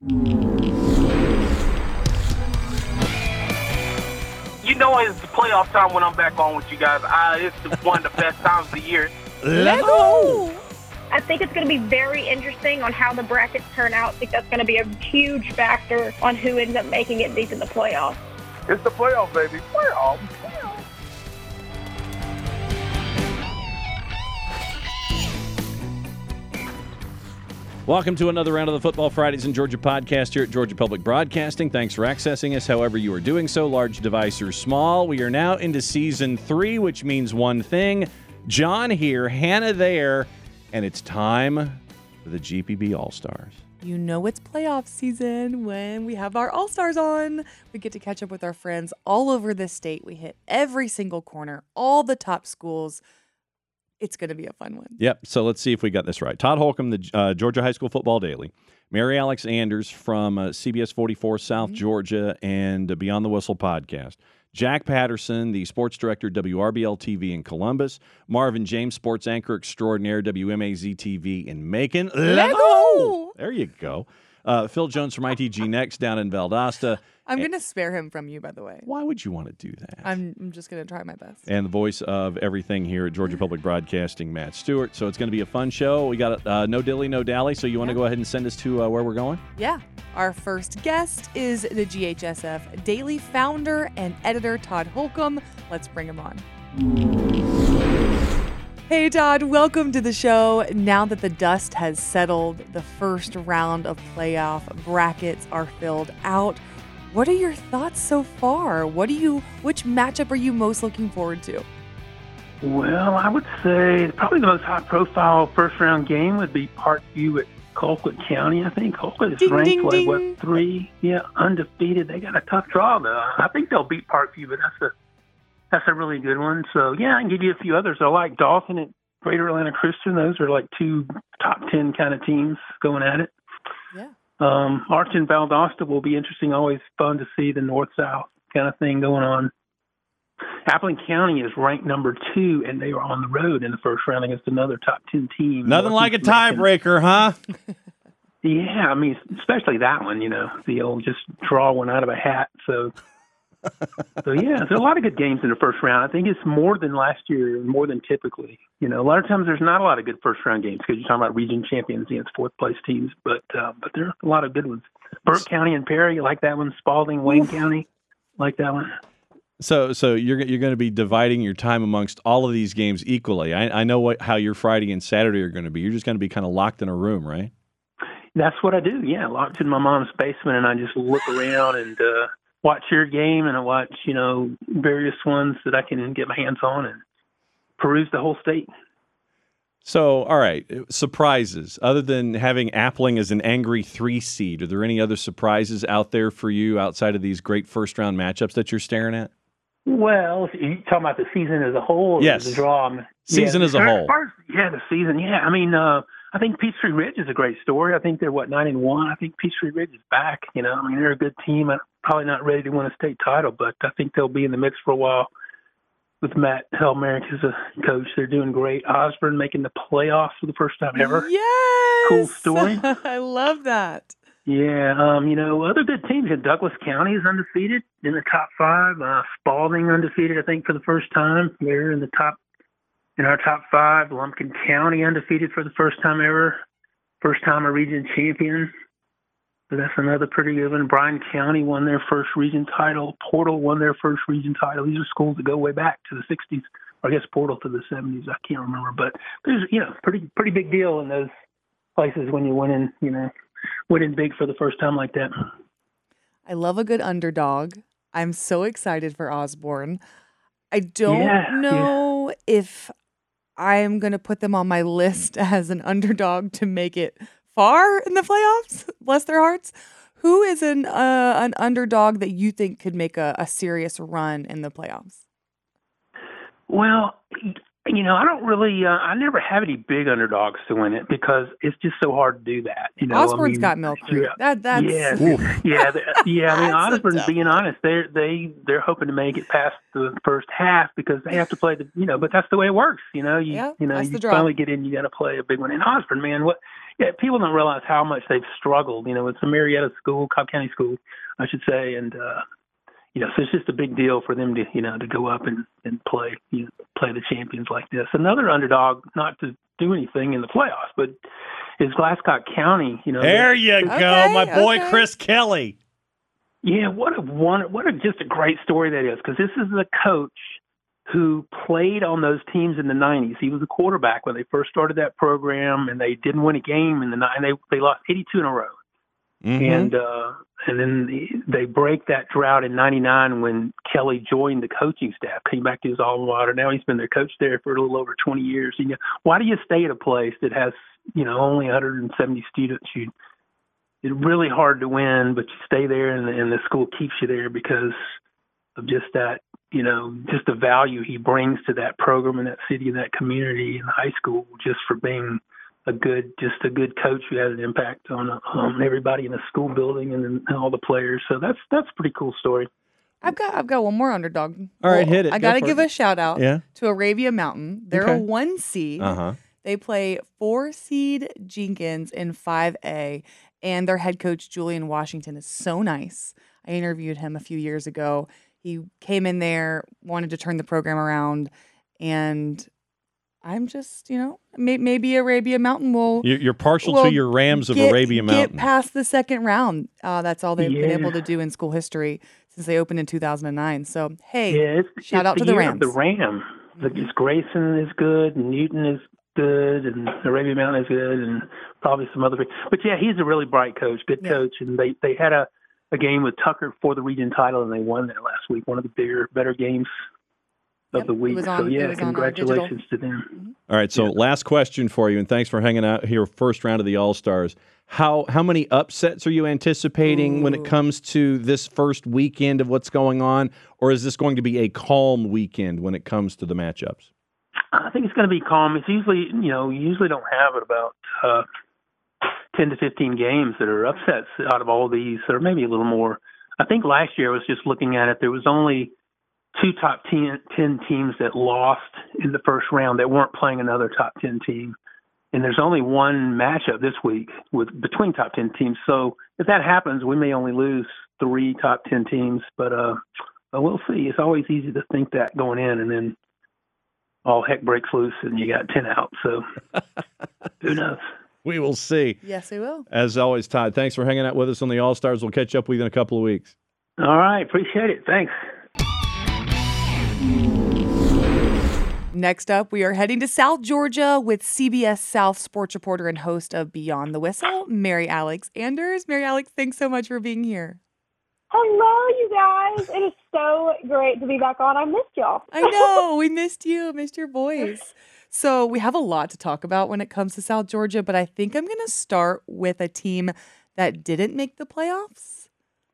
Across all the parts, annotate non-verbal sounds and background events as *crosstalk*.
You know it's the playoff time when I'm back on with you guys. Uh, it's the, one of the best times of the year. Let's go. I think it's going to be very interesting on how the brackets turn out. I think that's going to be a huge factor on who ends up making it deep in the playoffs. It's the playoff, baby. Playoff. Welcome to another round of the Football Fridays in Georgia podcast here at Georgia Public Broadcasting. Thanks for accessing us however you are doing so, large device or small. We are now into season three, which means one thing Jon here, Hannah there, and it's time for the GPB All Stars. You know it's playoff season when we have our All Stars on. We get to catch up with our friends all over the state. We hit every single corner, all the top schools. It's going to be a fun one. Yep. So let's see if we got this right. Todd Holcomb, the uh, Georgia High School Football Daily. Mary Alex Anders from uh, CBS 44 South Georgia and uh, Beyond the Whistle podcast. Jack Patterson, the sports director, WRBL TV in Columbus. Marvin James, sports anchor extraordinaire, WMAZ TV in Macon. Let's go! There you go. Uh, Phil Jones from ITG Next down in Valdosta. I'm going to spare him from you, by the way. Why would you want to do that? I'm, I'm just going to try my best. and the voice of everything here at Georgia Public Broadcasting, Matt Stewart. So it's going to be a fun show. We got uh, no dilly, no dally. So you want to Yeah. go ahead and send us to uh, where we're going? Yeah. Our first guest is the GHSF Daily founder and editor, Todd Holcomb. Let's bring him on. Hey, Todd, welcome to the show. Now that the dust has settled, the first round of playoff brackets are filled out. What are your thoughts so far? What do you, which matchup are you most looking forward to? Well, I would say probably the most high-profile first-round game would be Parkview at Colquitt County. I think Colquitt is Ding, ranked ding, like ding. what three? Yeah, undefeated. They got a tough draw though. I think they'll beat Parkview, but that's a that's a really good one. So yeah, I can give you a few others. I like Dawson at Greater Atlanta Christian. Those are like two top ten kind of teams going at it. Um, Arch and Valdosta will be interesting. Always fun to see the north-south kind of thing going on. Appling County is ranked number two, and they were on the road in the first round against another top ten team. Nothing like a tiebreaker, huh? *laughs* Yeah, I mean, especially that one. You know, the old just draw one out of a hat. So, so yeah, there's a lot of good games in the first round. I think it's more than last year, more than typically. You know, a lot of times there's not a lot of good first round games because you're talking about region champions against fourth place teams, but uh, but there are a lot of good ones. Burke County and Perry, you like that one. Spalding, Wayne County, like that one. So, so you're you're going to be dividing your time amongst all of these games equally. I, I know what how your Friday and Saturday are going to be. You're just going to be kind of locked in a room, right? That's what I do. Yeah, locked in my mom's basement, and I just look around and uh, watch your game, and I watch you know various ones that I can get my hands on and peruse the whole state. So, all right, surprises. Other than having Appling as an angry three seed, are there any other surprises out there for you outside of these great first round matchups that you're staring at? Well, you talking about the season as a whole? or Yes. the draw. I'm- Season as a whole. as- yeah, the season. Yeah, I mean, uh, I think Peachtree Ridge is a great story. I think they're what nine and one. I think Peachtree Ridge is back. You know, I mean, they're a good team. I'm probably not ready to win a state title, but I think they'll be in the mix for a while. With Matt Helmerich as a coach, they're doing great. Osborne making the playoffs for the first time ever. Yes. Cool story. *laughs* I love that. Yeah, um, you know, other good teams. Douglas County is undefeated in the top five. Uh, Spalding undefeated, I think, for the first time. They're in the top, in our top five. Lumpkin County undefeated for the first time ever. First time a region champion. That's another pretty good one. Bryan County won their first region title. Portal won their first region title. These are schools that go way back to the 60s. I guess Portal to the 70s. I can't remember, but there's you know pretty pretty big deal in those places when you win in You know, winning big for the first time like that. I love a good underdog. I'm so excited for Osborne. I don't Yeah, yeah. know if I'm going to put them on my list *laughs* as an underdog to make it far in the playoffs. Bless their hearts. Who is an uh, an underdog that you think could make a, a serious run in the playoffs? Well, you know, I don't really. Uh, I never have any big underdogs to win it because it's just so hard to do that. You know, I mean, got Mill Creek. yeah. That that's yeah, yeah, yeah. I mean, *laughs* That's Osborne, being honest, they they they're hoping to make it past the first half because they have to play the, you know. But that's the way it works, you know. You Yeah, you know, you finally get in, you got to play a big one. And Osborne, man, what yeah, people don't realize how much they've struggled. You know, it's a Marietta school, Cobb County school, I should say, and uh, you know, so it's just a big deal for them to you know to go up and and play you know, play the champions like this. Another underdog, not to do anything in the playoffs, but is Glascock County. You know, There you go, Okay, my boy okay. Chris Kelly. Yeah, what a one, what a just a great story that is because this is the coach who played on those teams in the '90s. He was a quarterback when they first started that program, and they didn't win a game in the ni- and they they lost 82 in a row. Mhm. And uh, and then the, they break that drought in '99 when Kelly joined the coaching staff, came back to his alma mater. Now he's been their coach there for a little over 20 years. You know, why do you stay at a place that has you know only 170 students? You it's really hard to win, but you stay there, and, and the school keeps you there because of just that, you know, just the value he brings to that program and that city and that community in high school, just for being a good, just a good coach who has an impact on um, everybody in the school building and, and all the players. So that's that's a pretty cool story. I've got I've got one more underdog. All right, hit it. I Go got to give it. a shout out Yeah. to Arabia Mountain. They're Okay. a one seed. Uh huh. They play four seed Jenkins in 5A, and their head coach, Julian Washington, is so nice. I interviewed him a few years ago. He came in there, wanted to turn the program around, and I'm just, you know, may, maybe Arabia Mountain will You're, you're partial Well, to your Rams of get, Arabia get Mountain. past the second round. Uh, that's all they've been able to do in school history since they opened in 2009. So, hey, Yeah, it's, shout it's out to the year of The Rams. Ram. Like, Grayson is good, and Newton is good, and Arabia Mountain is good, and probably some other. But yeah, he's a really bright coach, good Yeah. coach, and they they had a a game with Tucker for the region title, and they won that last week. One of the bigger, better games of Yep, the week. was so yeah, was on our digital. congratulations to them. All right, so last question for you, and thanks for hanging out here. First round of the All Stars. How how many upsets are you anticipating when it comes to this first weekend of what's going on, or is this going to be a calm weekend when it comes to the matchups? I think it's going to be calm. It's usually, you know, you usually don't have it about uh, 10 to 15 games that are upsets out of all these, or maybe a little more. I think last year I was just looking at it, there was only two top 10, 10 teams that lost in the first round that weren't playing another top 10 team. And there's only one matchup this week with between top 10 teams. So if that happens, we may only lose three top 10 teams, but uh, but we'll see. It's always easy to think that going in, and then all heck breaks loose and you got 10 out. So *laughs* who knows? We will see. yes, we will. As always, Todd, thanks for hanging out with us on the All Stars. We'll catch up with you in a couple of weeks. All right. Appreciate it. Thanks. Next up, we are heading to South Georgia with CBS South sports reporter and host of Beyond the Whistle, Mary Alex Anders. Mary Alex, thanks so much for being here. Hello, you guys. It is so great to be back on. I missed y'all. I know we missed you, missed your voice. *laughs* So we have a lot to talk about when it comes to South Georgia, but I think I'm going to start with a team that didn't make the playoffs.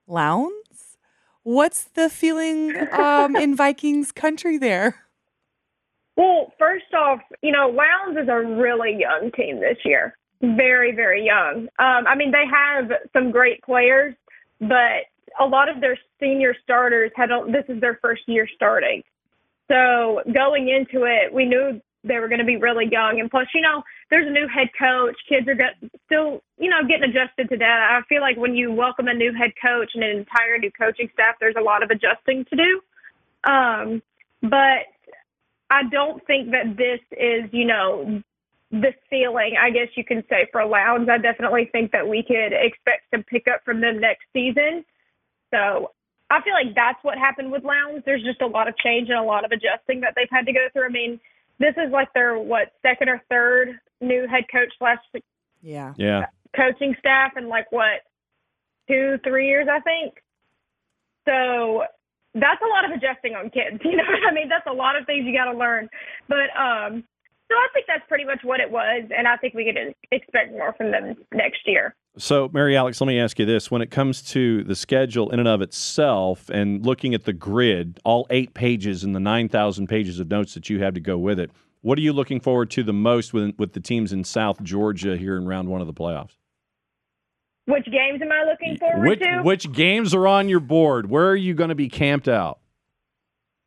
Lowndes. What's the feeling um, in *laughs* Vikings country there? Well, first off, you know, Lowndes is a really young team this year. Very, very young. Um, I mean, they have some great players, but a lot of their senior starters had this is their first year starting. So going into it, we knew they were going to be really young, and plus, you know, there's a new head coach. Kids are get, still, you know, getting adjusted to that. I feel like when you welcome a new head coach and an entire new coaching staff, there's a lot of adjusting to do. Um, but I don't think that this is, you know, the ceiling, I guess you can say, for Lowndes. I definitely think that we could expect some pickup from them next season. So I feel like that's what happened with Lowndes. There's just a lot of change and a lot of adjusting that they've had to go through. I mean, this is like their, what, second or third new head coach slash Yeah. Yeah. coaching staff in like, what, two, three years, I think. So that's a lot of adjusting on kids. *laughs* You know what I mean? That's a lot of things you got to learn. But um, so I think that's pretty much what it was, and I think we could expect more from them next year. So, Mary Alex, let me ask you this. When it comes to the schedule in and of itself and looking at the grid, all eight pages and the 9,000 pages of notes that you have to go with it, what are you looking forward to the most with, with the teams in South Georgia here in round one of the playoffs? Which games am I looking forward Which, to? which games are on your board? Where are you going to be camped out?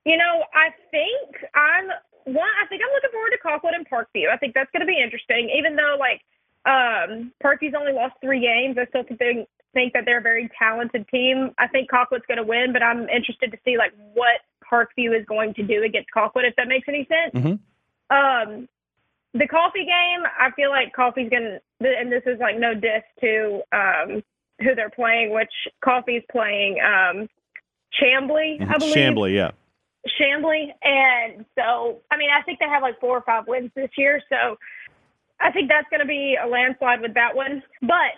You know, I think I'm one. I think I'm looking forward to Colquitt and Parkview. I think that's going to be interesting. Even though, like, Um, Percy's only lost three games. I still think they think that they're a very talented team. I think Colquitt's going to win, but I'm interested to see like what Parkview is going to do against Colquitt, if that makes any sense. Mhm. Um, the coffee game, I feel like coffee's going to, and this is like no diss to um, who they're playing, which coffee's playing um, Chamblee, I believe. Chamblee, yeah. Chamblee. And so, I mean, I think they have like four or five wins this year. So I think that's going to be a landslide with that one. But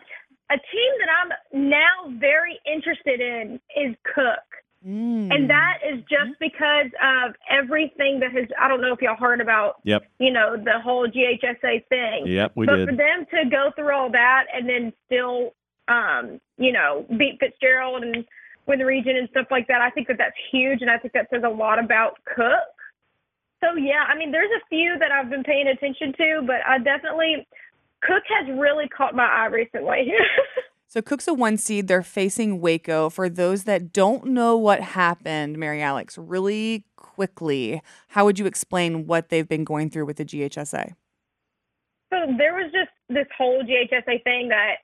a team that I'm now very interested in is Cook. Mm. And that is just because of everything that has, I don't know if y'all heard about, Yep. you know, the whole GHSA thing. Yep, we but did. for them to go through all that and then still, um, you know, beat Fitzgerald and win the region and stuff like that, I think that that's huge, and I think that says a lot about Cook. So yeah, I mean, there's a few that I've been paying attention to, but I definitely Cook has really caught my eye recently. *laughs* So Cook's a one seed. They're facing Waco. For those that don't know what happened, Mary Alex, really quickly, how would you explain what they've been going through with the GHSA? So there was just this whole GHSA thing that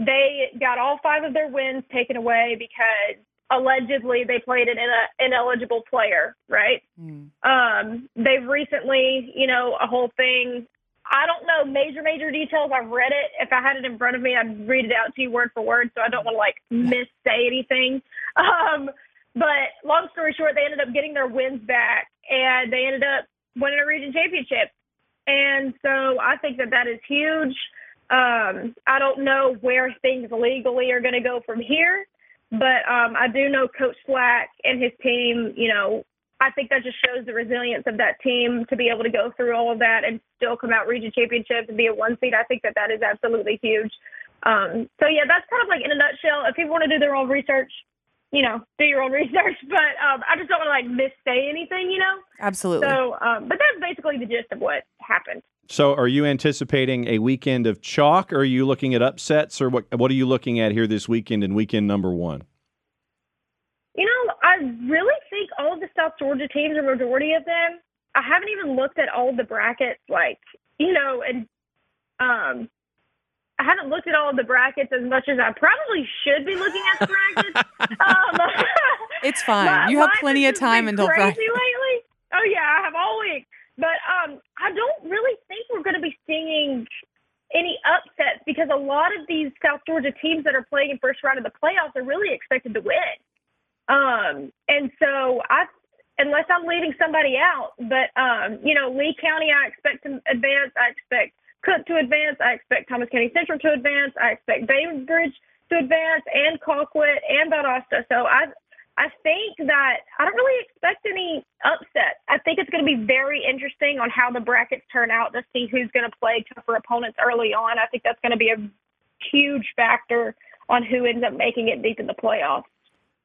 they got all five of their wins taken away because allegedly they played an ineligible player, right? Mm. Um, they've recently, you know, a whole thing. I don't know major, major details. I've read it. If I had it in front of me, I'd read it out to you word for word. So I don't want to like missay anything. *laughs* Um, but long story short, they ended up getting their wins back and they ended up winning a region championship. And so I think that that is huge. Um, I don't know where things legally are going to go from here, but um, I do know Coach Slack and his team, you know, I think that just shows the resilience of that team to be able to go through all of that and still come out region championships and be a one seed. I think that that is absolutely huge. Um, so yeah, that's kind of like in a nutshell. If people want to do their own research, you know, do your own *laughs* research. But um, I just don't want to like missay anything, you know. Absolutely. So, um, but that's basically the gist of what happened. So, are you anticipating a weekend of chalk, or are you looking at upsets, or what? What are you looking at here this weekend in weekend number one? You know, I really think all of the South Georgia teams, a majority of them, I haven't even looked at all of the brackets, like, you know, and um, I haven't looked at all of the brackets as much as I probably should be looking at the brackets. *laughs* um, *laughs* it's fine. my- you have plenty of time until crazy Friday. lately. Oh yeah, I have all week. But um, I don't really think we're going to be seeing any upsets because a lot of these South Georgia teams that are playing in first round of the playoffs are really expected to win. Um, and so I, unless I'm leaving somebody out, but um, you know, Lee County, I expect to advance. I expect Cook to advance. I expect Thomas County Central to advance. I expect Bainbridge to advance, and Colquitt and Valdosta. So I, I think that I don't really expect any upset. I think it's going to be very interesting on how the brackets turn out to see who's going to play tougher opponents early on. I think that's going to be a huge factor on who ends up making it deep in the playoffs.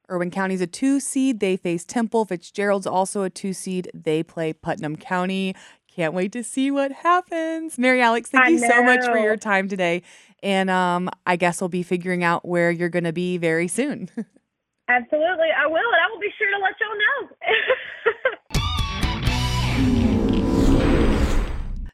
Irwin County's a two seed. They face Temple. Fitzgerald's also a two seed. They play Putnam County. Can't wait to see what happens. Mary Alex, thank I you so much for your time today. And um, I guess we'll be figuring out where you're going to be very soon. *laughs* Absolutely, I will, and I will be sure to let y'all know.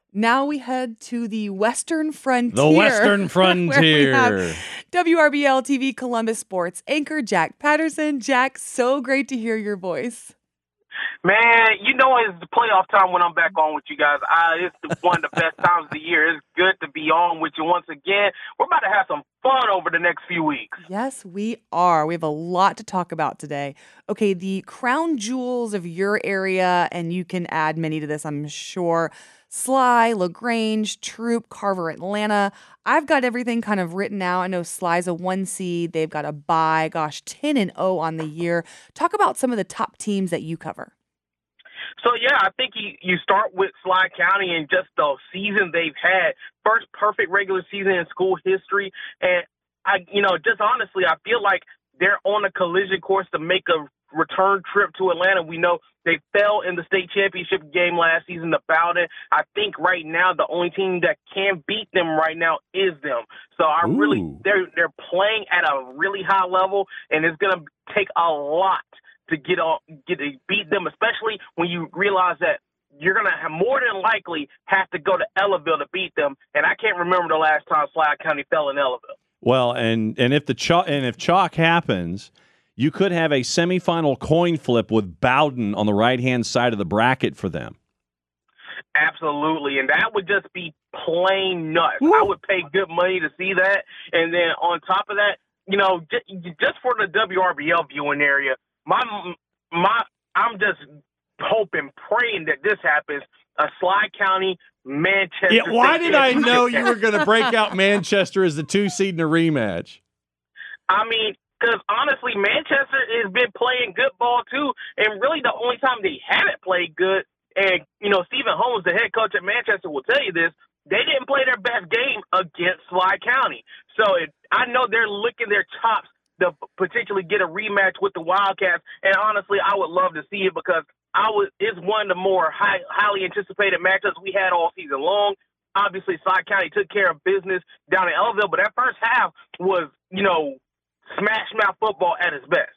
*laughs* now we head to the Western Frontier. The Western *laughs* where we have Frontier. WRBL TV Columbus Sports anchor Jack Patterson. Jack, so great to hear your voice. Man, you know it's the playoff time when I'm back on with you guys. I, it's the, one of the best *laughs* times of the year. It's good to be on with you once again. We're about to have some fun over the next few weeks. Yes, we are. We have a lot to talk about today. Okay, the crown jewels of your area, and you can add many to this, I'm sure. Schley, LaGrange, Troup, Carver, Atlanta. I've got everything kind of written out. I know Schley's a one seed. They've got a bye. Gosh, 10 and 0 on the year. Talk about some of the top teams that you cover. So yeah, I think you you start with Schley County and just the season they've had. First perfect regular season in school history, and I you know just honestly, I feel like they're on a collision course to make a return trip to Atlanta. We know they fell in the state championship game last season to Bowdon. I think right now the only team that can beat them right now is them. So I really they're they're playing at a really high level, and it's gonna take a lot to get on get to beat them, especially when you realize that you're gonna have more than likely have to go to Ellaville to beat them. And I can't remember the last time Schley County fell in Ellaville. Well, and and if the chalk and if chalk happens, you could have a semifinal coin flip with Bowdon on the right hand side of the bracket for them. Absolutely, and that would just be plain nuts. I would pay good money to see that, and then on top of that, you know, just, just for the WRBL viewing area, my my, I'm just hoping, praying that this happens. A Schley County, Manchester. Yeah, why did I know you were going to break out Manchester as the two seed in a rematch? I mean, because honestly, Manchester has been playing good ball too, and really the only time they haven't played good, and you know, Stephen Holmes, the head coach at Manchester, will tell you this: they didn't play their best game against Schley County. So it, I know they're licking their chops to potentially get a rematch with the Wildcats, and honestly, I would love to see it because I was it's one of the more high, highly anticipated matchups we had all season long. Obviously, Schley County took care of business down in Ellaville, but that first half was, you know, smash mouth football at its best.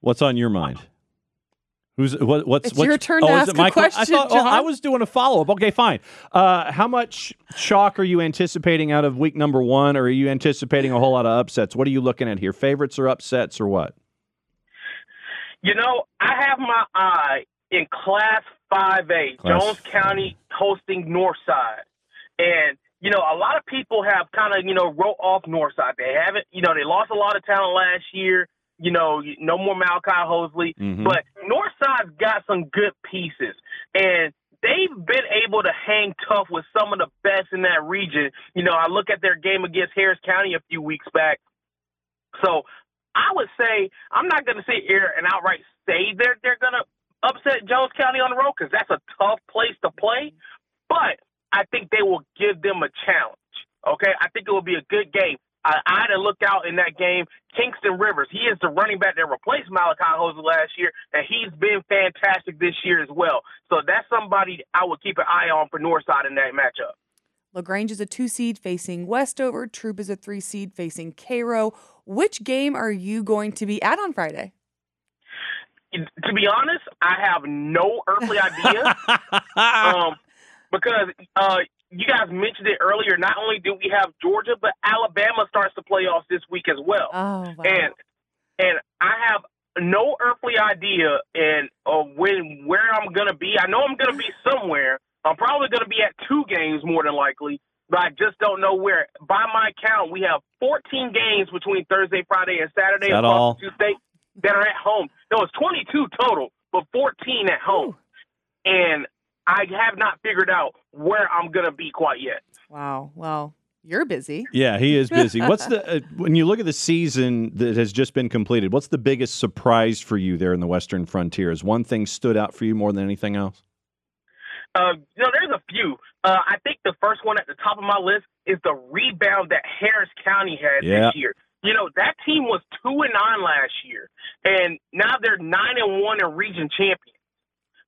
What's on your mind? Who's what, what's It's what's, your turn to oh, is ask it a my que- I question, thought oh, I was doing a follow up. Okay, fine. Uh, how much chalk are you anticipating out of week number one, or are you anticipating a whole lot of upsets? What are you looking at here? Favorites or upsets or what? You know, I have my eye in Class 5A, Jones County hosting Northside. And, you know, a lot of people have kind of, you know, wrote off Northside. They haven't, you know, they lost a lot of talent last year. You know, no more Malachi Hosley. Mhm. But Northside's got some good pieces. And they've been able to hang tough with some of the best in that region. You know, I look at their game against Harris County a few weeks back. So I would say I'm not going to sit here and outright say they're they're going to upset Jones County on the road because that's a tough place to play. But I think they will give them a challenge. Okay, I think it will be a good game. I, I had to look out in that game. Kingston Rivers, he is the running back that replaced Malachi Hosey last year, and he's been fantastic this year as well. So that's somebody I would keep an eye on for Northside in that matchup. LaGrange is a two seed facing Westover. Troup is a three seed facing Cairo. Which game are you going to be at on Friday? To be honest, I have no earthly *laughs* idea. um, because uh, you guys mentioned it earlier. Not only do we have Georgia, but Alabama starts the playoffs this week as well. Oh, wow. And and I have no earthly idea and uh, when where I'm gonna be. I know I'm gonna be somewhere. I'm probably gonna be at two games more than likely, but I just don't know where. By my count, we have 14 games between Thursday, Friday, and Saturday Is that all? the two states that are at home. No, it's 22 total, but 14 at home. And I have not figured out where I'm gonna be quite yet. wow. Well, you're busy. Yeah, he is busy. What's the uh, *laughs* when you look at the season that has just been completed? What's the biggest surprise for you there in the Western Frontier? Has one thing stood out for you more than anything else? Uh, you know, there's a few. Uh, I think the first one at the top of my list is the rebound that Harris County had Yeah. this year. You know, that team was two and nine last year, and now they're nine and one and region champions.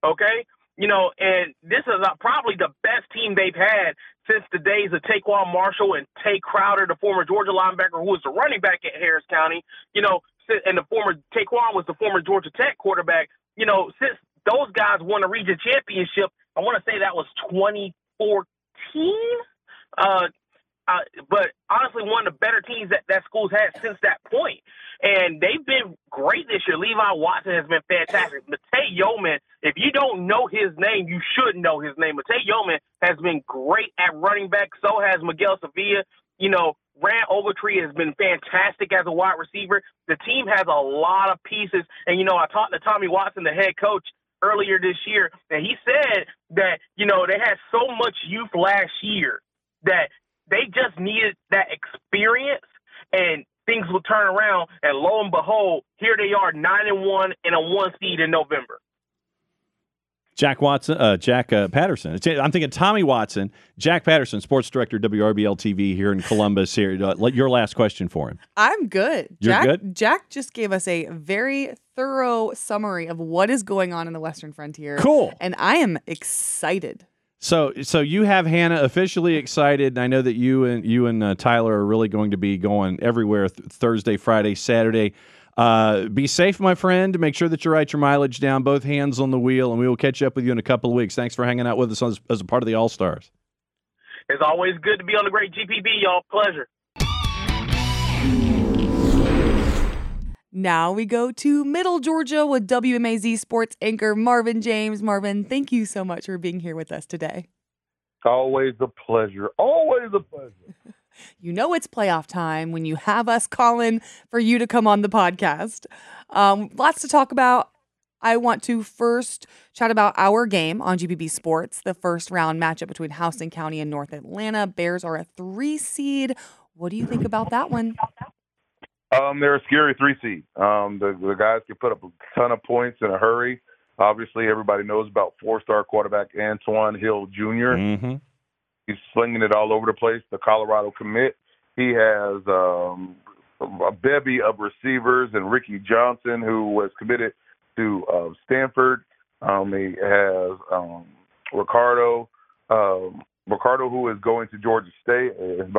Okay, you know, and this is uh, probably the best team they've had since the days of TaQuon Marshall and Tae Crowder, the former Georgia linebacker who was the running back at Harris County. You know, and the former TaQuon was the former Georgia Tech quarterback. You know, since those guys won a region championship, I want to say that was 2014. Uh, but honestly, one of the better teams that that school's had since that point. And they've been great this year. Levi Watson has been fantastic. Matei Yeoman, if you don't know his name, you should know his name. Matei Yeoman has been great at running back. So has Miguel Sevilla. You know, Rand Ogletree has been fantastic as a wide receiver. The team has a lot of pieces. And, you know, I talked to Tommy Watson, the head coach, earlier this year, and he said that, you know, they had so much youth last year that they just needed that experience and things will turn around and lo and behold, here they are nine and one and a one seed in November. Jack Watson, uh, Jack uh, Patterson. I'm thinking Tommy Watson, Jack Patterson, sports director WRBL TV here in Columbus. Here, uh, your last question for him. I'm good. You're Jack, good? Jack just gave us a very thorough summary of what is going on in the Western Frontier. Cool. And I am excited. So, so you have Hannah officially excited. I know that you and you and uh, Tyler are really going to be going everywhere th- Thursday, Friday, Saturday. Uh, be safe, my friend. Make sure that you write your mileage down, both hands on the wheel, and we will catch up with you in a couple of weeks. Thanks for hanging out with us as, as a part of the All Stars. It's always good to be on the great GPB, y'all. Pleasure. Now we go to Middle Georgia with WMAZ sports anchor Marvin James. Marvin, thank you so much for being here with us today. It's always a pleasure. Always a pleasure. *laughs* You know it's playoff time when you have us calling for you to come on the podcast. Um, lots to talk about. I want to first chat about our game on GPB Sports, the first round matchup between Houston County and North Atlanta. Bears are a three seed. What do you think about that one? Um, they're a scary three seed. Um, the, the guys can put up a ton of points in a hurry. Obviously, everybody knows about four-star quarterback Antwann Hill junior Mm-hmm. He's slinging it all over the place. The Colorado commit. He has um, a bevy of receivers, and Ricky Johnson, who was committed to uh, Stanford. Um, he has um, Ricardo, um, Ricardo, who is going to Georgia State. His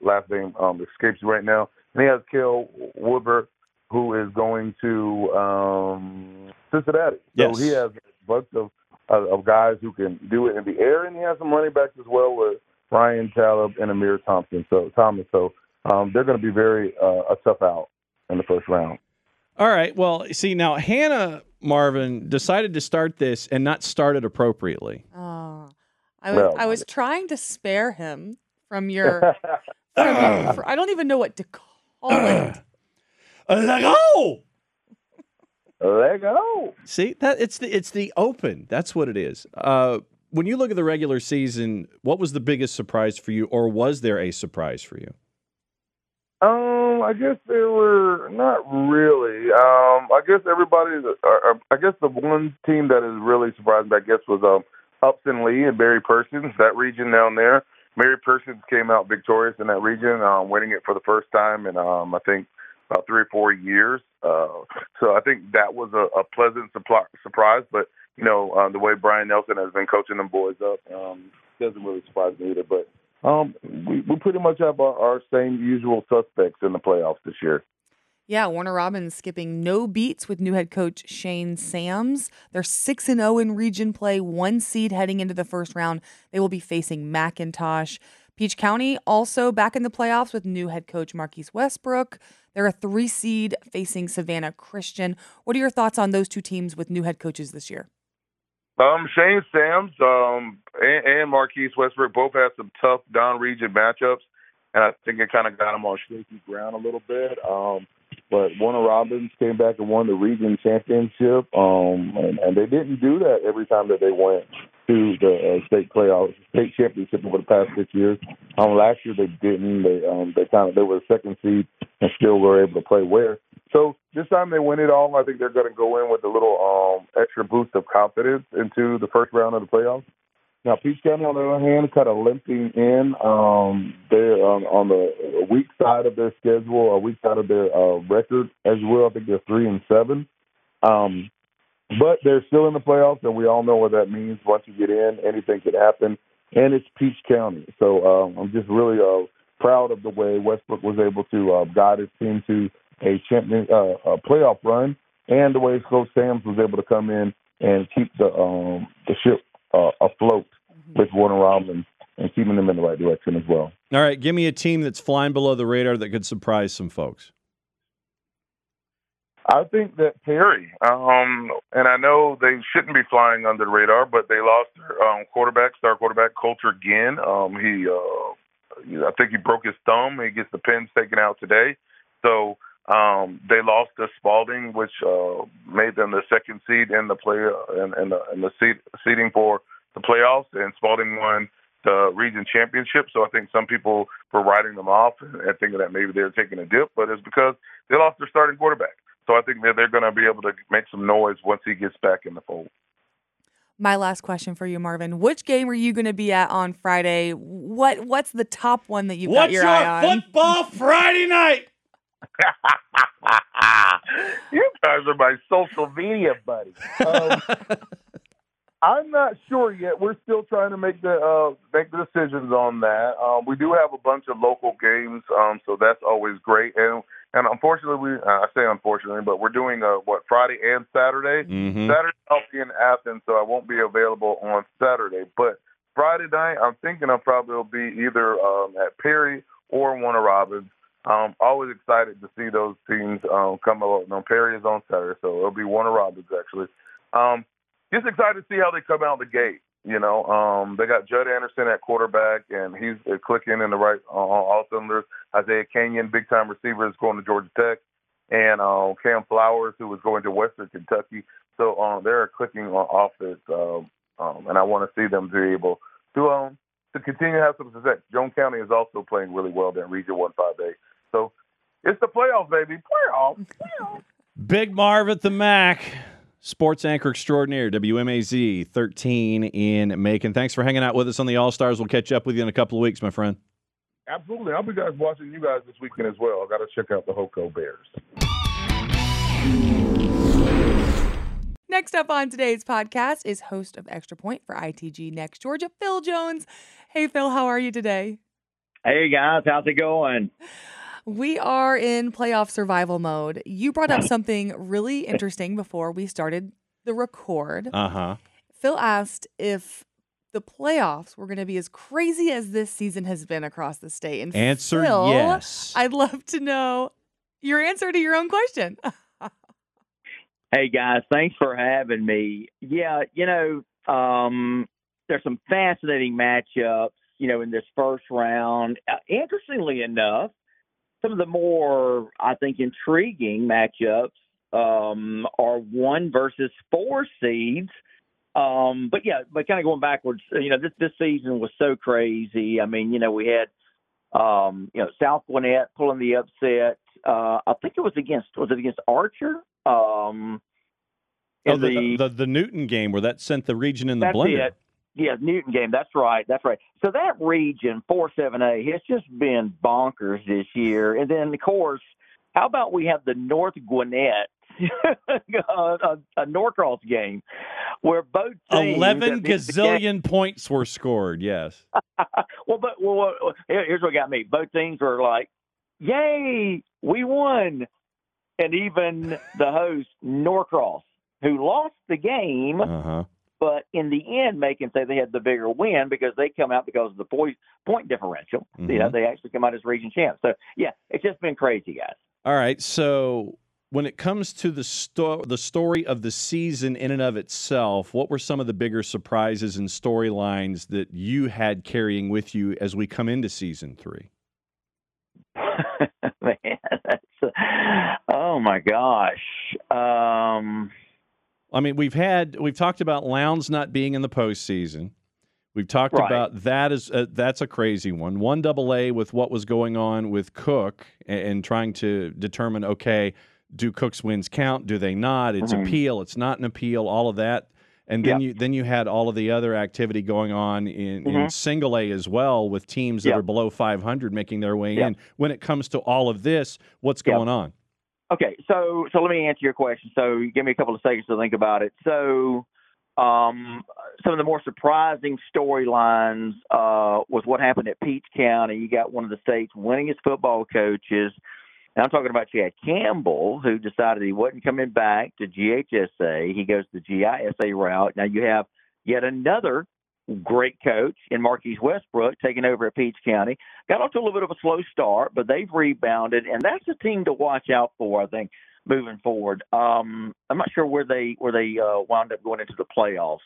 last name um, escapes me right now. And he has Kel Woodber, who is going to um, Cincinnati. Yes. So he has a bunch of of of guys who can do it in the air, and he has some running backs as well with Ryan Talib and Amir Thompson. So Thomas, so um, they're going to be very uh, a tough out in the first round. All right. Well, see now, Hannah Marvin decided to start this and not start it appropriately. Oh, I was Well, I was trying to spare him from your. *laughs* From, for, I don't even know what to call it. like, oh, Let go. see that it's the it's the open. That's what it is. Uh, when you look at the regular season, what was the biggest surprise for you, or was there a surprise for you? Um, I guess there were not really. Um, I guess everybody. Uh, uh, I guess the one team that is really surprising, I guess, was um Upson Lee and Mary Persons. That region down there. Mary Persons came out victorious in that region, um, winning it for the first time in um, I think about three or four years. Uh, so I think that was a, a pleasant supply, surprise. But you know, uh, the way Brian Nelson has been coaching them boys up um, doesn't really surprise me either. But um, we, we pretty much have our, our same usual suspects in the playoffs this year. Yeah, Warner Robins skipping no beats with new head coach Shane Sams. They're 6 and 0 in region play, one seed heading into the first round. They will be facing McIntosh. Peach County also back in the playoffs with new head coach Marquise Westbrook. They're a three seed facing Savannah Christian. What are your thoughts on those two teams with new head coaches this year? Um, Shane Sams um, and, and Marquise Westbrook both had some tough down-region matchups, and I think it kind of got them on shaky ground a little bit. Um, but Warner Robins came back and won the region championship, um, and, and they didn't do that every time that they went to the uh, state playoffs, state championship over the past six years. Um, last year they didn't. They um, they kind of they were a second seed and still were able to play where. So this time they win it all. I think they're going to go in with a little um, extra boost of confidence into the first round of the playoffs. Now, Peach County, on the other hand, kind of limping in. Um, they're on, on the weak side of their schedule, a weak side of their uh, record as well. I think they're three and seven. Um, but they're still in the playoffs, and we all know what that means. Once you get in, anything could happen. And it's Peach County. So um, I'm just really uh, proud of the way Westbrook was able to uh, guide his team to a champion uh, a playoff run, and the way Coach Sams was able to come in and keep the um, the ship uh, afloat with Warner Robins and keeping them in the right direction as well. All right, give me a team that's flying below the radar that could surprise some folks. I think that Perry, um, and I know they shouldn't be flying under the radar, but they lost their um, quarterback, star quarterback Coulter Ginn. Um, he, uh, I think he broke his thumb. He gets the pins taken out today, so um, they lost to Spalding, which uh, made them the second seed in the play in, in the, in the seed, seeding for the playoffs, and Spalding won the region championship. So I think some people were writing them off and, and thinking that maybe they're taking a dip, but it's because they lost their starting quarterback. So I think that they're going to be able to make some noise once he gets back in the fold. My last question for you, Marvin. Which game are you going to be at on Friday? What What's the top one that you've got your, eye on? What's your football Friday night? You guys are my social media buddies. Um, *laughs* I'm not sure yet. We're still trying to make the uh, make the decisions on that. Um, we do have a bunch of local games, um, so that's always great. And and unfortunately, we uh, I say unfortunately, but we're doing uh, what Friday and Saturday. Mhm. Saturday I'll be in Athens, so I won't be available on Saturday. But Friday night, I'm thinking I'll probably will be either um, at Perry or Warner Robins. Um, always excited to see those teams um, come along. No, Perry is on Saturday, so it'll be Warner Robins actually. Um, just excited to see how they come out the gate. You know, um, they got Judd Anderson at quarterback, and he's uh, clicking in the right uh, all cylinders. Isaiah Canion, big time receiver, is going to Georgia Tech, and uh, Cam Flowers, who was going to Western Kentucky. So um, they're clicking on offense, um, um, and I want to see them be able to um, to continue to have some success. Joan County is also playing really well in Region One Five A. So it's the playoffs, baby. Playoffs. playoffs. *laughs* Big Marv at the Mac. Sports anchor extraordinaire, WMAZ 13 in Macon. Thanks for hanging out with us on the All Stars. We'll catch up with you in a couple of weeks, my friend. Absolutely. I'll be guys watching you guys this weekend as well. I got to check out the Hoko Bears. Next up on today's podcast is host of Extra Point for ITG Next Georgia, Phil Jones. Hey, Phil, how are you today? Hey guys, how's it going? We are in playoff survival mode. You brought up something really interesting before we started the record. Uh huh. Phil asked if the playoffs were going to be as crazy as this season has been across the state. And Answer Phil, yes. I'd love to know your answer to your own question. *laughs* Hey guys, thanks for having me. Yeah, you know, um, there's some fascinating matchups, you know, in this first round. Uh, interestingly enough, some of the more, I think, intriguing matchups um, are one versus four seeds. Um, but yeah, but kind of going backwards, you know, this this season was so crazy. I mean, you know, we had um, you know South Gwinnett pulling the upset. Uh, I think it was against was it against Archer? Um, Oh, in the, the, the Newton game where that sent the region in the blender. it. Yeah, Newton game. That's right. That's right. So that region, four seven A, has just been bonkers this year. And then of course, how about we have the North Gwinnett, *laughs* a, a Norcross game, where both teams Eleven gazillion points were scored. Yes. *laughs* well, but well, here's what got me. Both teams were like, "Yay, we won!" And even the host Norcross, who lost the game, Uh huh. But in the end, Macon say they had the bigger win because they come out because of the point point differential. You know, Mhm. they actually come out as region champs. So yeah, it's just been crazy, guys. All right. So when it comes to the sto- the story of the season in and of itself, what were some of the bigger surprises and storylines that you had carrying with you as we come into season three? *laughs* Man, that's, oh my gosh. Um, I mean, we've had we've talked about Lowndes not being in the postseason. We've talked Right. about that is uh, that's a crazy one. One double A with what was going on with Cook and, and trying to determine okay, do Cook's wins count? Do they not? It's Mhm. appeal. It's not an appeal. All of that, and then Yep. you then you had all of the other activity going on in, in Mhm. single A as well with teams that Yep. are below 500 making their way Yep. in. When it comes to all of this, what's going on? Okay, so so let me answer your question. So give me a couple of seconds to think about it. So um, some of the more surprising storylines uh, was what happened at Peach County. You got one of the state's winningest football coaches. And I'm talking about Chad Campbell, who decided he wasn't coming back to GHSA. He goes the GISA route. Now you have yet another great coach in Marquise Westbrook taking over at Peach County. Got off to a little bit of a slow start, but they've rebounded, and that's a team to watch out for. I think moving forward. Um, I'm not sure where they where they uh, wound up going into the playoffs.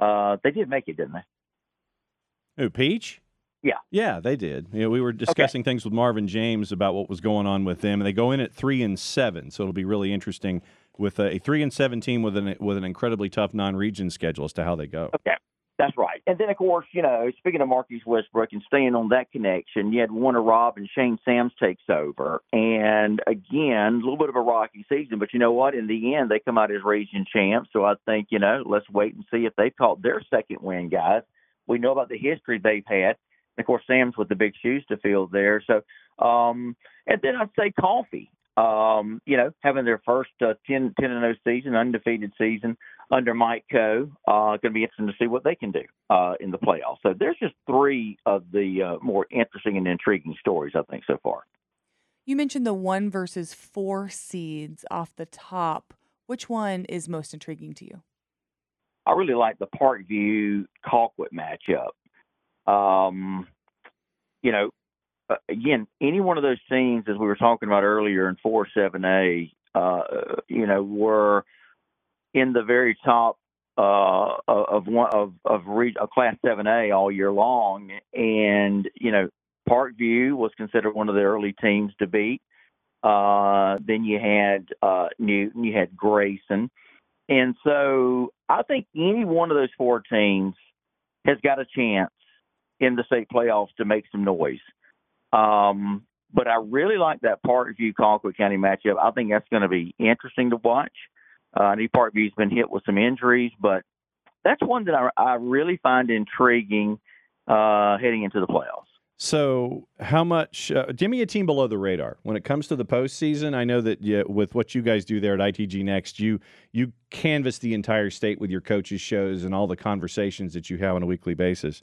Uh, they did make it, didn't they? Who, Peach? Yeah. Yeah, they did. You know, we were discussing things with Marvin James about what was going on with them. and They go in at three and seven, so it'll be really interesting with a, a three and seven team with an with an incredibly tough non-region schedule as to how they go. Okay. That's right. And then, of course, you know, speaking of Marquise Westbrook and staying on that connection, you had Warner Rob and Shane Sams takes over. And again, a little bit of a rocky season, but you know what? In the end, they come out as region champs. So I think, you know, let's wait and see if they've caught their second win, guys. We know about the history they've had. And of course, Sam's with the big shoes to fill there. So, um, and then I'd say coffee. um, you know, having their first uh, 10, 10 and 0 season, undefeated season under Mike Coe. Uh, going to be interesting to see what they can do uh, in the playoffs. So there's just three of the uh, more interesting and intriguing stories, I think, so far. You mentioned the one versus four seeds off the top. Which one is most intriguing to you? I really like the Parkview Colquitt matchup. Um, you know, again, any one of those teams, as we were talking about earlier in four seven A, uh, you know, were in the very top uh, of one of of, re- of Class Seven A all year long, and you know, Parkview was considered one of the early teams to beat. Uh, then you had uh, Newton, you had Grayson, and so I think any one of those four teams has got a chance in the state playoffs to make some noise. Um, but I really like that Parkview Colquitt County matchup. I think that's going to be interesting to watch. Uh, know Parkview's been hit with some injuries, but that's one that I, I really find intriguing uh, heading into the playoffs. So, how much? Uh, give me a team below the radar when it comes to the postseason. I know that you, with what you guys do there at ITG Next, you you canvass the entire state with your coaches' shows and all the conversations that you have on a weekly basis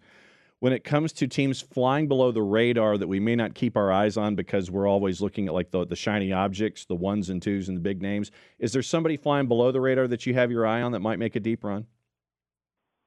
when it comes to teams flying below the radar that we may not keep our eyes on because we're always looking at like the, the shiny objects, the ones and twos and the big names, is there somebody flying below the radar that you have your eye on that might make a deep run?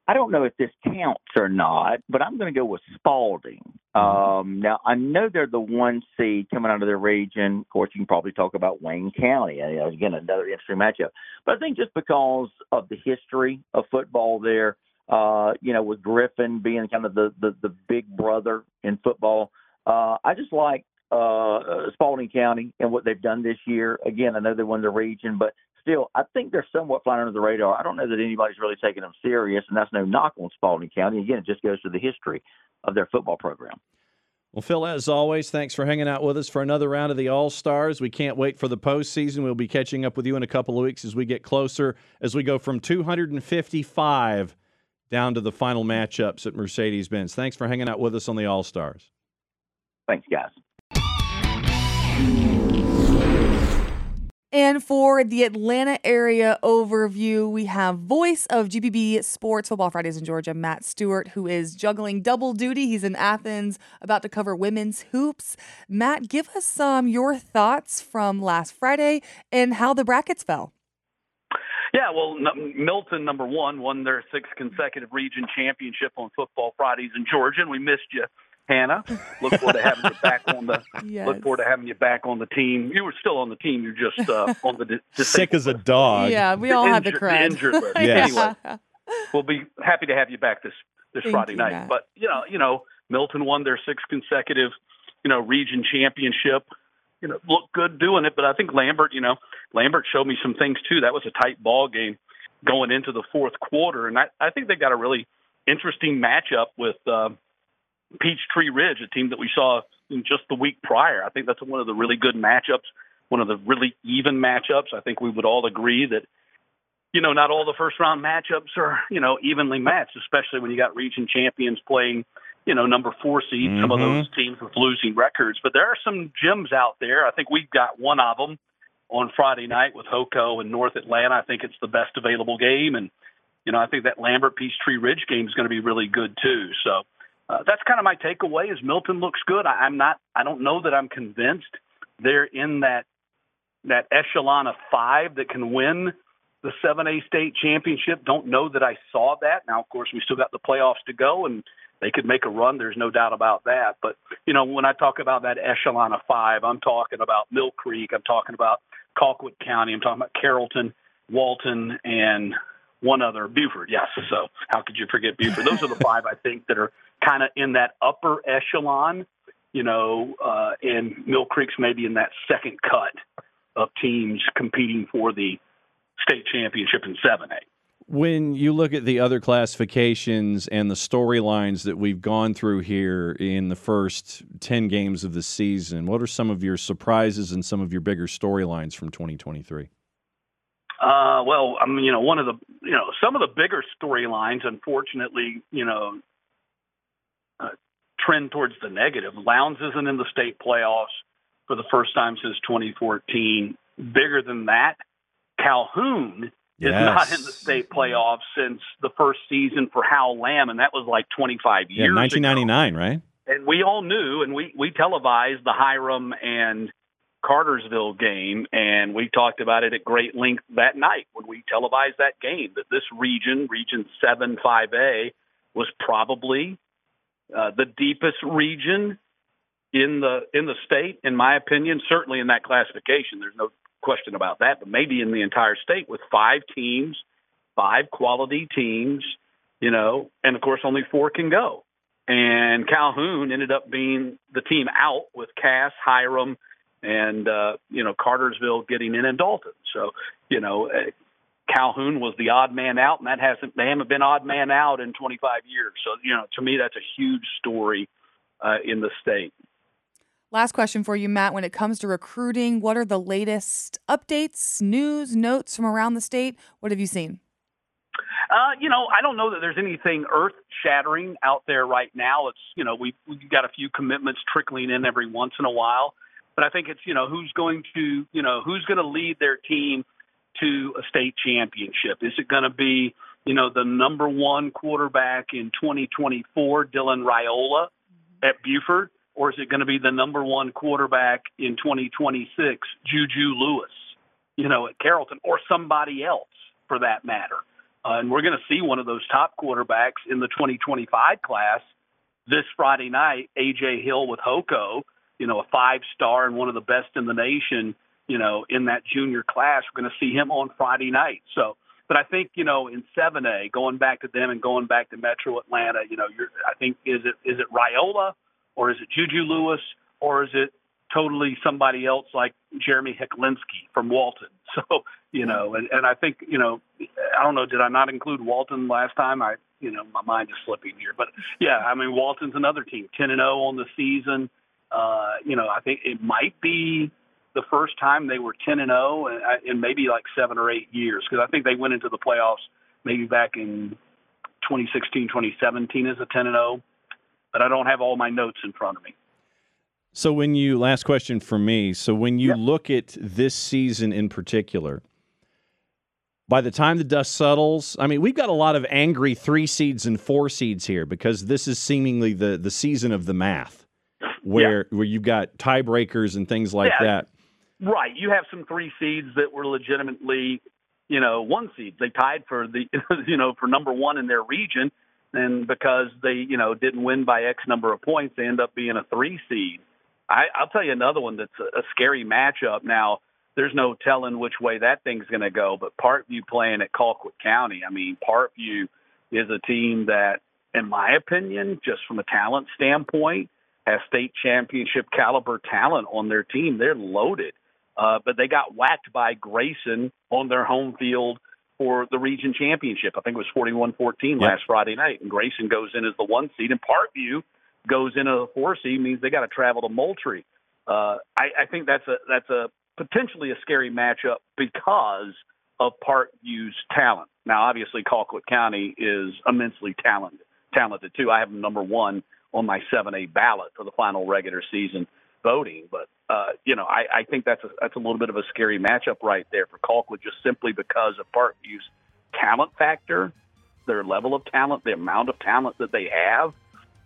I don't know if this counts or not, but I'm going to go with Spalding. Mm-hmm. Um, now, I know they're the one seed coming out of their region. Of course, you can probably talk about Wayne County. Again, another interesting matchup. But I think just because of the history of football there, uh, you know, with Griffin being kind of the, the, the big brother in football. Uh, I just like uh, Spalding County and what they've done this year. Again, I know they won the region, but still, I think they're somewhat flying under the radar. I don't know that anybody's really taking them serious, and that's no knock on Spalding County. Again, it just goes to the history of their football program. Well, Phil, as always, thanks for hanging out with us for another round of the All Stars. We can't wait for the postseason. We'll be catching up with you in a couple of weeks as we get closer, as we go from 255 down to the final matchups at Mercedes Benz. Thanks for hanging out with us on the All Stars. Thanks, guys. And for the Atlanta area overview, we have voice of GPB Sports Football Fridays in Georgia, Matt Stewart, who is juggling double duty. He's in Athens about to cover women's hoops. Matt, give us some um, your thoughts from last Friday and how the brackets fell. Yeah, well, Milton, number one, won their sixth consecutive region championship on Football Fridays in Georgia, and we missed you, Hannah. Look forward to having you back on the. yes. *laughs* Look forward to having you back on the team. You were still on the team. You're just uh, *laughs* on the sick as a dog. Yeah, we all have the crud. Injured *laughs* list. yes. Anyway, we'll be happy to have you back this this Thank Friday you, night. Matt. But you know, you know, Milton won their sixth consecutive, you know, region championship you know, looked good doing it. But I think Lambert, you know, Lambert showed me some things too. That was a tight ball game going into the fourth quarter, and I, I think they got a really interesting matchup with uh, Peachtree Ridge, a team that we saw in just the week prior. I think that's one of the really good matchups, one of the really even matchups. I think we would all agree that. You know, not all the first round matchups are, you know, evenly matched, especially when you got region champions playing you know, number four seed, mm-hmm. some of those mm-hmm. teams with losing records. But there are some gems out there. I think we've got one of them on Friday night with Hoco and North Atlanta. I think it's the best available game. And, you know, I think that Lambert Peachtree Ridge game is going to be really good too. So uh, that's kind of my takeaway is Milton looks good. I, I'm not, I don't know that I'm convinced they're in that, that echelon of five that can win the 7A state championship. Don't know that I saw that. Now, of course, we still got the playoffs to go and, they could make a run. There's no doubt about that. But you know, when I talk about that echelon of five, I'm talking about Mill Creek. I'm talking about Colquitt County. I'm talking about Carrollton, Walton, and one other Buford. Yes. So how could you forget Buford? Those are the five I think that are kind of in that upper echelon. You know, uh, and Mill Creek's maybe in that second cut of teams competing for the state championship in 7A. When you look at the other classifications and the storylines that we've gone through here in the first 10 games of the season, what are some of your surprises and some of your bigger storylines from 2023? Uh, well, I mean, you know, one of the, you know, some of the bigger storylines, unfortunately, you know, uh, trend towards the negative. Lowndes isn't in the state playoffs. for the first time since 2014. Bigger than that, Calhoun yes. is not in the state playoffs since the first season for Hal Lamb, and that was like 25 yeah, years 1999, ago. right? And we all knew, and we, we televised the Hiram and Cartersville game, and we talked about it at great length that night when we televised that game. That this region, Region Seven Five A, was probably uh, the deepest region in the in the state, in my opinion. Certainly in that classification, there's no question about that. But maybe in the entire state with five teams, five quality teams, you know, and of course only four can go. And Calhoun ended up being the team out with Cass, Hiram, and uh, you know Cartersville getting in and Dalton. So you know uh, Calhoun was the odd man out, and that hasn't they haven't been odd man out in 25 years. So you know to me that's a huge story uh, in the state. Last question for you, Matt. When it comes to recruiting, what are the latest updates, news, notes from around the state? What have you seen? Uh, you know, I don't know that there's anything earth shattering out there right now. It's, you know, we've, we've got a few commitments trickling in every once in a while. But I think it's, you know, who's going to, you know, who's going to lead their team to a state championship? Is it going to be, you know, the number one quarterback in 2024, Dylan Raiola at Buford? Or is it going to be the number one quarterback in 2026, Juju Lewis, you know, at Carrollton, or somebody else for that matter? Uh, and we're going to see one of those top quarterbacks in the 2025 class this Friday night, AJ Hill with Hoco you know, a five star and one of the best in the nation, you know, in that junior class. We're going to see him on Friday night. So, but I think you know, in seven A, going back to them and going back to Metro Atlanta, you know, you're, I think is it is it Raiola or is it Juju Lewis or is it totally somebody else like Jeremy Hecklinski from Walton? *laughs* So, you know, and, and I think, you know, I don't know, did I not include Walton last time? I, you know, my mind is slipping here, but yeah, I mean, Walton's another team, 10 and 0 on the season. Uh, you know, I think it might be the first time they were 10 and 0 in maybe like seven or eight years because I think they went into the playoffs maybe back in 2016, 2017 as a 10 and 0. But I don't have all my notes in front of me. So when you last question for me, so when you yep. look at this season in particular, by the time the dust settles, I mean we've got a lot of angry three seeds and four seeds here because this is seemingly the the season of the math where yeah. where you've got tiebreakers and things like yeah. that. Right. You have some three seeds that were legitimately, you know, one seeds. They tied for the, *laughs* you know, for number one in their region, and because they, you know, didn't win by X number of points, they end up being a three seed. I, I'll tell you another one that's a, a scary matchup. Now, there's no telling which way that thing's going to go, but Parkview playing at Colquitt County. I mean, Parkview is a team that, in my opinion, just from a talent standpoint, has state championship caliber talent on their team. They're loaded. Uh, but they got whacked by Grayson on their home field for the region championship. I think it was 41 14 last Friday night. And Grayson goes in as the one seed, and Parkview goes in as a four seed, means they got to travel to Moultrie. Uh, I, I think that's a that's a potentially a scary matchup because of Parkview's talent. Now, obviously, Colquitt County is immensely talented, talented too. I have them number one on my 7A ballot for the final regular season voting. But uh, you know, I, I think that's a, that's a little bit of a scary matchup right there for Colquitt, just simply because of Parkview's talent factor, their level of talent, the amount of talent that they have.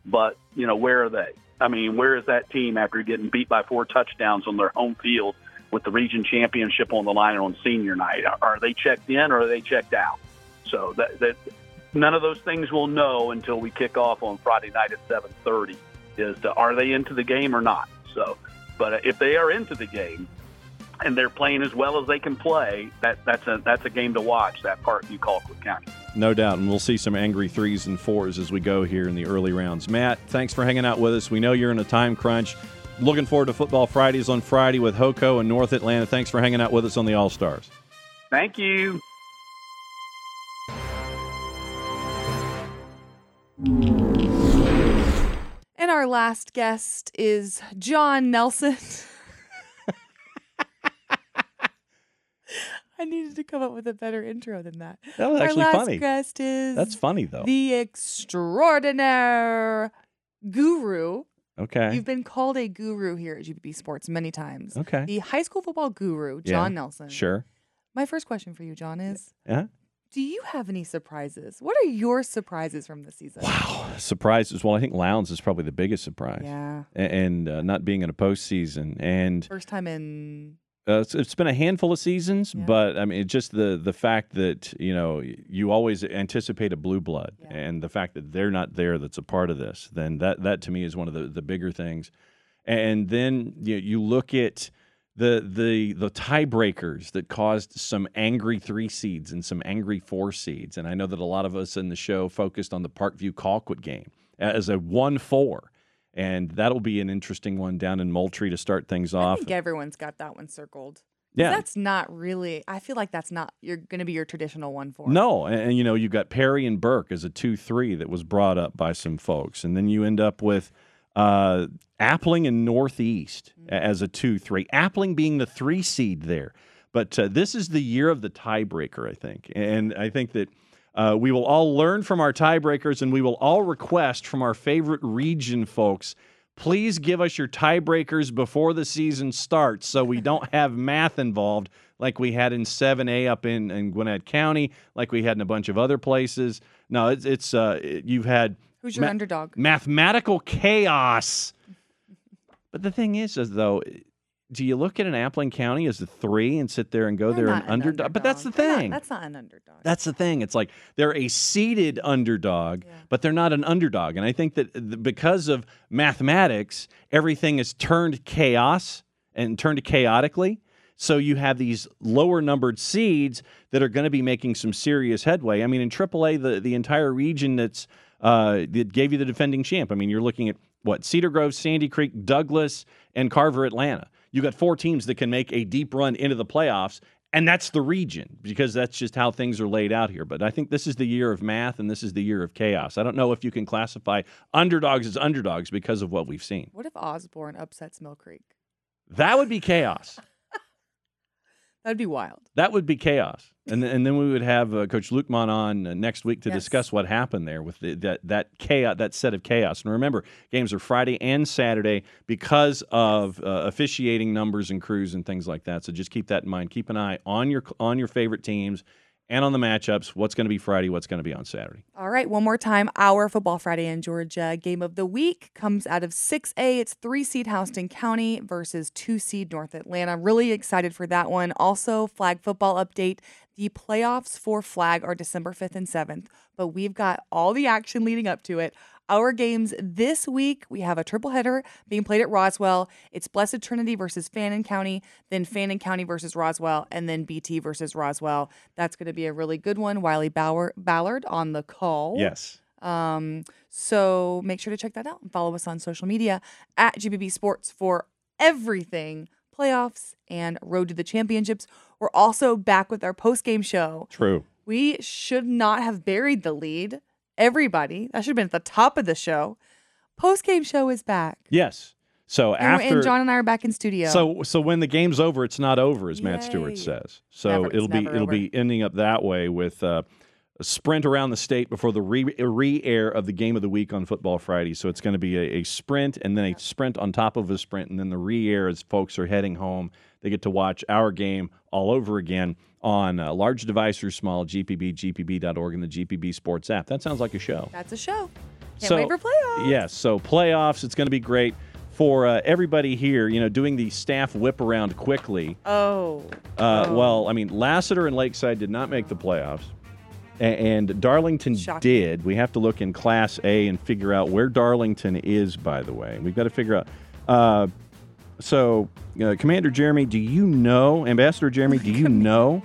But you know, where are they? I mean, where is that team after getting beat by four touchdowns on their home field with the region championship on the line on senior night? Are they checked in or are they checked out? So that, that none of those things we'll know until we kick off on Friday night at 7:30. Is to, are they into the game or not? So, but uh, if they are into the game and they're playing as well as they can play, that that's a that's a game to watch. That part you Colquitt County. No doubt, and we'll see some angry threes and fours as we go here in the early rounds. Matt, thanks for hanging out with us. We know you're in a time crunch. Looking forward to football Fridays on Friday with Hoco and North Atlanta. Thanks for hanging out with us on the All Stars. Thank you. Last guest is Jon Nelson. *laughs* I needed to come up with a better intro than that. That was our actually last funny. guest is That's funny though. the extraordinaire guru Okay. You've been called a guru here at GPB Sports many times. Okay. The high school football guru, Yeah, Jon Nelson. Sure. My first question for you, Jon, is Yeah. Do you have any surprises? What are your surprises from the season? Wow. Surprises. Well, I think Lowndes is probably the biggest surprise. Yeah. And uh, not being in a postseason. And First time in Uh, it's, it's been a handful of seasons, Yeah. but I mean, just the the fact that you know you always anticipate a blue blood, Yeah. and the fact that they're not there, that's a part of this. Then that that to me is one of the the bigger things. And then you know, you look at the the the tiebreakers that caused some angry three seeds and some angry four seeds, and I know that a lot of us in the show focused on the Parkview Colquitt game as a one four. And that'll be an interesting one down in Moultrie to start things off. I think everyone's got that one circled. Yeah. That's not really I feel like that's not you're gonna be your traditional one four. No, and, and, you know you've got Perry and Burke as a two three that was brought up by some folks, and then you end up with uh, Appling and Northeast a- as a two three. Appling being the three seed there, but uh, this is the year of the tiebreaker, I think, and I think that. Uh, we will all learn from our tiebreakers, and we will all request from our favorite region folks. Please give us your tiebreakers before the season starts, so we don't *laughs* have math involved like we had in 7A up in, in Gwinnett County, like we had in a bunch of other places. No, it's it's uh, you've had Who's your Ma- underdog? mathematical chaos. But the thing is, is though, do you look at an Appling County as a three and sit there and go They're there not an underdog? But that's the They're not- thing. that's not an underdog. That's the thing. It's like they're a seeded underdog, Yeah. but they're not an underdog. And I think that because of mathematics, everything is turned chaos and turned chaotically. So you have these lower numbered seeds that are going to be making some serious headway. I mean, in AAA, the the entire region that's uh, that gave you the defending champ. I mean, you're looking at what Cedar Grove, Sandy Creek, Douglas, and Carver, Atlanta. You got four teams that can make a deep run into the playoffs, and that's the region because that's just how things are laid out here. But I think this is the year of math and this is the year of chaos. I don't know if you can classify underdogs as underdogs because of what we've seen. What if Osborne upsets Mill Creek? That would be chaos. *laughs* That'd be wild. That would be chaos. And then, and then we would have uh, Coach Lukman on uh, next week to Yes. discuss what happened there with the, that that chaos, that set of chaos. And remember, games are Friday and Saturday because of uh, officiating numbers and crews and things like that. So just keep that in mind. Keep an eye on your on your favorite teams and on the matchups. What's going to be Friday? What's going to be on Saturday? All right, one more time. Our Football Friday in Georgia game of the week comes out of 6A. It's three seed Houston County versus two seed North Atlanta. Really excited for that one. Also, flag football update. The playoffs for flag are December 5th and 7th, but we've got all the action leading up to it. Our games this week, we have a triple header being played at Roswell. It's Blessed Trinity versus Fannin County, then Fannin County versus Roswell, and then BT versus Roswell. That's going to be a really good one. Wiley Bauer, Ballard on the call. Yes. Um, so make sure to check that out and follow us on social media at GPB Sports for everything playoffs and road to the championships. We're also back with our post game show. True. We should not have buried the lead. Everybody, that should have been at the top of the show. Post game show is back. Yes. So And, after and John and I are back in studio. So so when the game's over, it's not over, as Matt Stewart says. So Never- it'll be it'll over. be ending up that way with uh, a sprint around the state before the re re-air of the game of the week on Football Friday. So it's going to be a, a sprint and then a sprint on top of a sprint, and then the re-air as folks are heading home. They get to watch our game all over again on uh, large device or small GPB, GPB.org, and the GPB Sports app. That sounds like a show. that's a show. Can't So- wait for playoffs. Yes. So playoffs, it's going to be great for uh, everybody here. You know, doing the staff whip around quickly. Oh. Uh, Oh. Well, I mean, Lassiter and Lakeside did not make the playoffs, and Darlington Shocking. did. We have to look in Class A and figure out where Darlington is. By the way, we've got to figure out. Uh, so, uh, Commander Jeremy, do you know Ambassador Jeremy? Do you *laughs* know?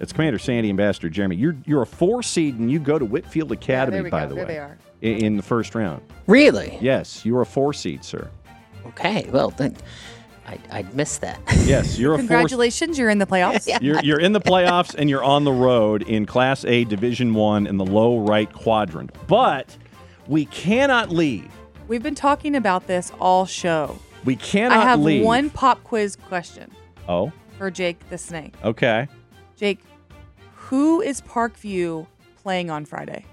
It's Commander Sandy, Ambassador Jeremy. You're you're a four seed and you go to Whitfield Academy. there we by go. the there way, they are. in, in the first round. Really? Yes, you're a four seed, sir. Okay. Well, then I I missed that. Yes, you're a four. Congratulations, you're in the playoffs. *laughs* You're you're in the playoffs and you're on the road in Class A Division One in the low right quadrant. But we cannot leave. We've been talking about this all show. We cannot I have leave. one pop quiz question Oh, for Jake the Snake. okay. Jake, who is Parkview playing on Friday?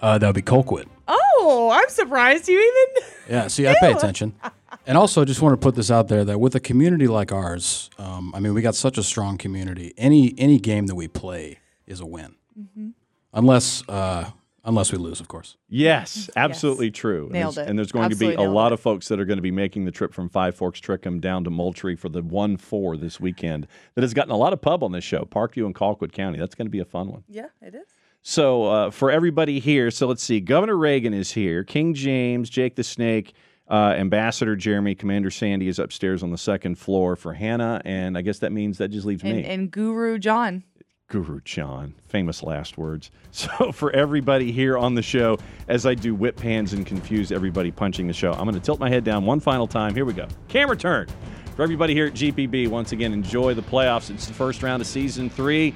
Uh, that would be Colquitt. Oh, Oh, I'm surprised you even. Yeah, see, I pay attention. *laughs* And also, I just want to put this out there that with a community like ours, um, I mean, we got such a strong community. Any any game that we play is a win, mm-hmm. unless uh, unless we lose, of course. Yes, absolutely yes. true. Nailed and it. And there's going absolutely to be a lot it. of folks that are going to be making the trip from Five Forks Trickum down to Moultrie for the one four this weekend. That has gotten a lot of pub on this show, Parkview and Colquitt County. That's going to be a fun one. Yeah, it is. So uh, for everybody here, so let's see. Governor Reagan is here. King James, Jake the Snake. Uh, Ambassador Jeremy, Commander Sandy is upstairs on the second floor for Hannah, and I guess that means that just leaves and, me. And Guru Jon. Guru Jon, famous last words. *laughs* So, for everybody here on the show, as I do whip hands and confuse everybody punching the show, I'm going to tilt my head down one final time. Here we go. Camera turn. For everybody here at GPB, once again, enjoy the playoffs. It's the first round of season three.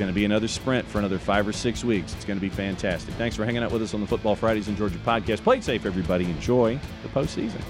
Going to be another sprint for another five or six weeks. It's going to be fantastic. Thanks for hanging out with us on the Football Fridays in Georgia podcast. Play it safe, everybody. Enjoy the postseason.